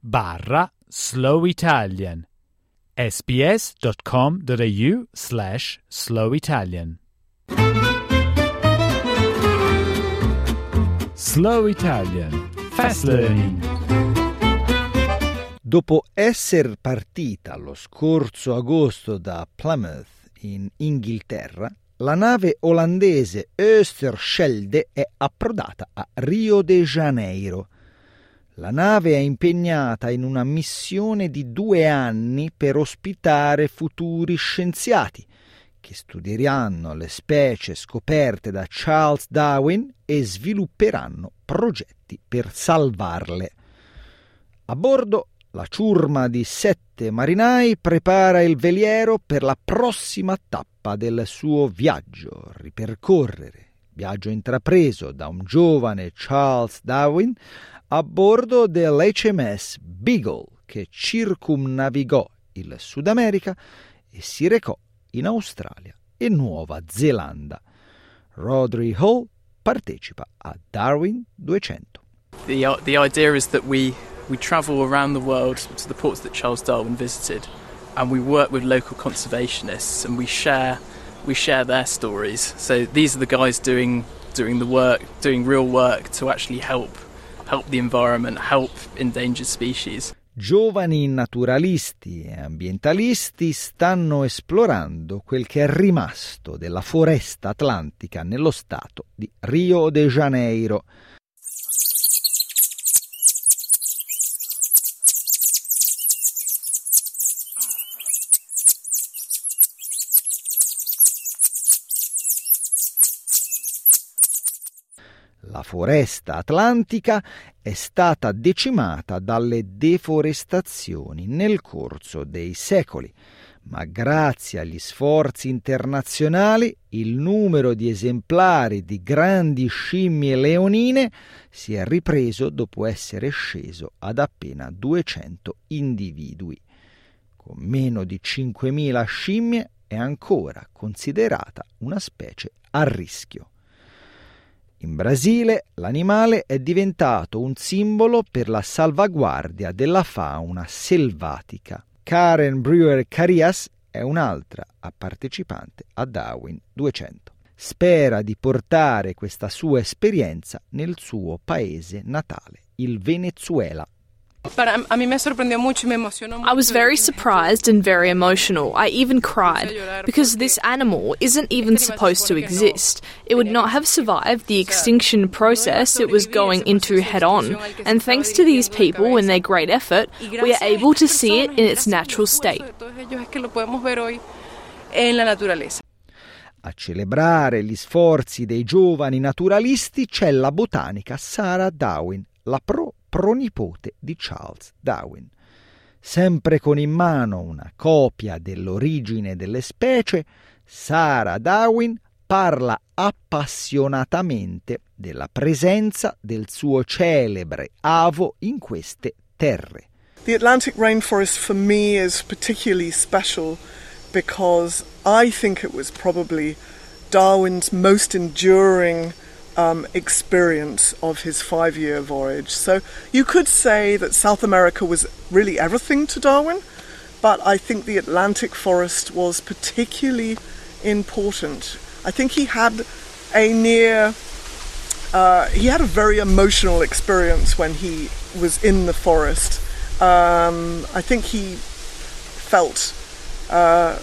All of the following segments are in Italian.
barra Slow Italian sbs.com.au slash Slow Italian Slow Italian. Fast Learning. Dopo essere partita lo scorso agosto da Plymouth in Inghilterra, la nave olandese Österschelde è approdata a Rio de Janeiro. La nave è impegnata in una missione di due anni per ospitare futuri scienziati che studieranno le specie scoperte da Charles Darwin e svilupperanno progetti per salvarle. A bordo la ciurma di sette marinai prepara il veliero per la prossima tappa del suo viaggio, ripercorrere viaggio intrapreso da un giovane Charles Darwin a bordo dell'HMS Beagle che circumnavigò il Sud America e si recò in Australia e Nuova Zelanda. Rodri Hall partecipa a Darwin 200. The, uh, the idea is that we we travel around the world to the ports that Charles Darwin visited, and we work with local conservationists, and we share we share their stories. So these are the guys doing doing the work, doing real work to actually help help the environment, help endangered species. Giovani naturalisti e ambientalisti stanno esplorando quel che è rimasto della foresta atlantica nello stato di Rio de Janeiro. La foresta atlantica è stata decimata dalle deforestazioni nel corso dei secoli, ma grazie agli sforzi internazionali il numero di esemplari di grandi scimmie leonine si è ripreso dopo essere sceso ad appena 200 individui. Con meno di 5.000 scimmie è ancora considerata una specie a rischio. In Brasile l'animale è diventato un simbolo per la salvaguardia della fauna selvatica. Karen Brewer Carias è un'altra partecipante a Darwin 200. Spera di portare questa sua esperienza nel suo paese natale, il Venezuela. I was very surprised and very emotional. I even cried because this animal isn't even supposed to exist. It would not have survived the extinction process it was going into head on. And thanks to these people and their great effort, we are able to see it in its natural state. A celebrare gli sforzi dei giovani naturalisti c'è la botanica Sarah Darwin, la pro pronipote di Charles Darwin. Sempre con in mano una copia dell'origine delle specie, Sarah Darwin parla appassionatamente della presenza del suo celebre avo in queste terre. The Atlantic rainforest for me is particularly special because I think it was probably Darwin's most enduring um, experience of his five year voyage. So you could say that South America was really everything to Darwin, but I think the Atlantic forest was particularly important. I think he had a near, uh, he had a very emotional experience when he was in the forest. Um, I think he felt. Uh,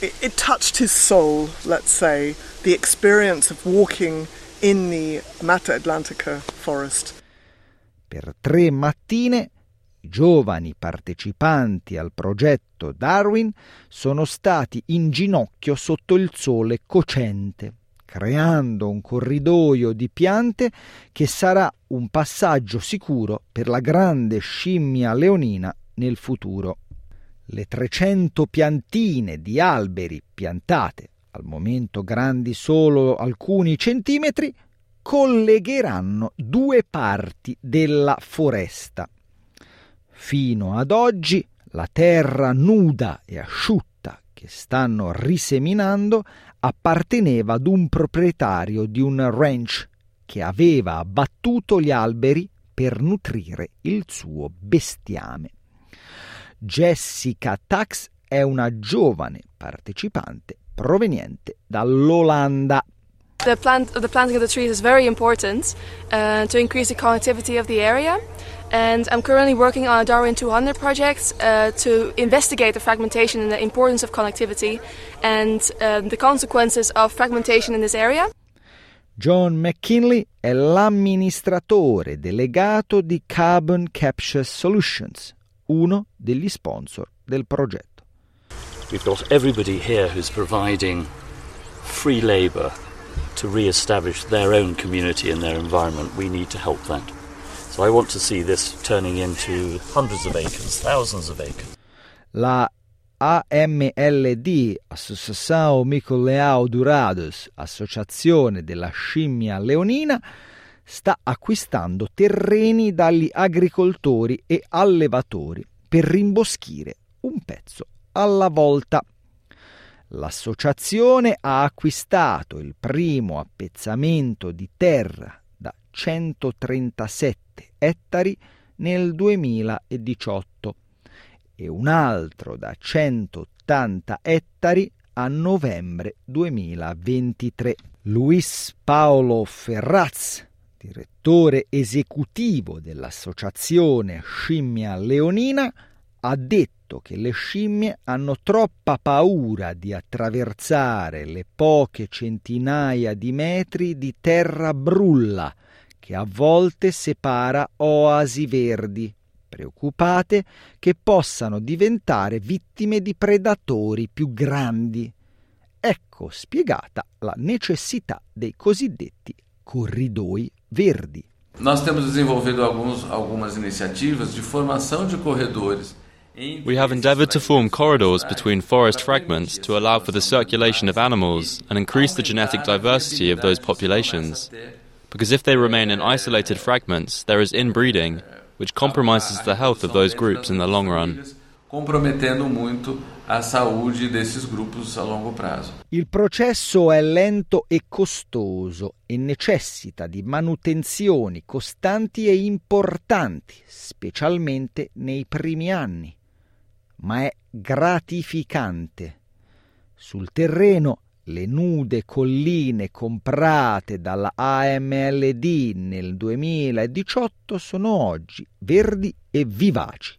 it, it touched his soul, let's say, the experience of walking in the Mata Atlantica forest. Per tre mattine i giovani partecipanti al progetto Darwin sono stati in ginocchio sotto il sole cocente, creando un corridoio di piante che sarà un passaggio sicuro per la grande scimmia leonina nel futuro. Le 300 piantine di alberi piantate, al momento grandi solo alcuni centimetri, collegheranno due parti della foresta. Fino ad oggi la terra nuda e asciutta che stanno riseminando apparteneva ad un proprietario di un ranch che aveva abbattuto gli alberi per nutrire il suo bestiame. Jessica Tax è una giovane partecipante proveniente dall'Olanda. The, plant, the planting of the trees is very important uh, to increase the connectivity of the area. And I'm currently working on a Darwin 200 project uh, to investigate the fragmentation and the importance of connectivity and uh, the consequences of fragmentation in this area. John McKinley è l'amministratore delegato di Carbon Capture Solutions, uno degli sponsor del progetto. We've got everybody here who's providing free labour to re-establish their own community and their environment. We need to help that. So I want to see this turning into hundreds of acres, thousands of acres. La AMLD, Associação Micoleao Durados, Associazione della Scimmia Leonina, sta acquistando terreni dagli agricoltori e allevatori per rimboschire un pezzo alla volta. L'associazione ha acquistato il primo appezzamento di terra da 137 ettari nel 2018 e un altro da 180 ettari a novembre 2023. Luis Paolo Ferraz, direttore esecutivo dell'associazione Scimmia Leonina, ha detto che le scimmie hanno troppa paura di attraversare le poche centinaia di metri di terra brulla che a volte separa oasi verdi, preoccupate che possano diventare vittime di predatori più grandi. Ecco spiegata la necessità dei cosiddetti corridoi verdi. Nós temos desenvolvido alguns, algumas iniciativas de formação de corredores. We have endeavoured to form corridors between forest fragments to allow for the circulation of animals and increase the genetic diversity of those populations. because if they remain in isolated fragments, there is inbreeding, which compromises the health of those groups in the long run. compromettendo muito a saúde desses grupos a longo prazo. Il processo è lento e costoso e necessita di manutenzioni costanti e importanti, specialmente nei primi anni, ma è gratificante. Sul terreno le nude colline comprate dalla AMLD nel 2018 sono oggi verdi e vivaci.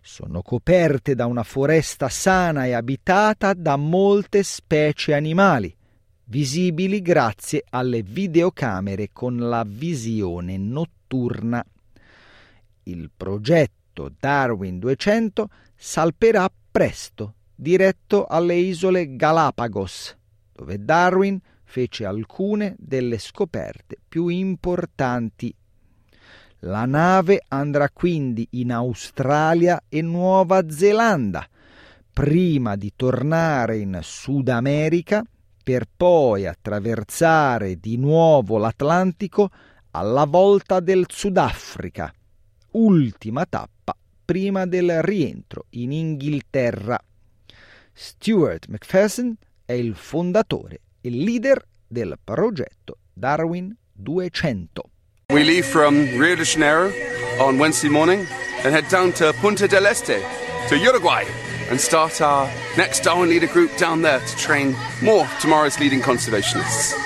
Sono coperte da una foresta sana e abitata da molte specie animali, visibili grazie alle videocamere con la visione notturna. Il progetto Darwin 200 salperà presto diretto alle isole Galapagos, dove Darwin fece alcune delle scoperte più importanti. La nave andrà quindi in Australia e Nuova Zelanda, prima di tornare in Sud America per poi attraversare di nuovo l'Atlantico alla volta del Sudafrica, ultima tappa prima del rientro in Inghilterra. Stuart McPherson è il fondatore e leader del progetto Darwin 200. We leave from Rio de Janeiro on Wednesday morning and head down to Punta del Este to Uruguay and start our next Darwin leader group down there to train more tomorrow's leading conservationists.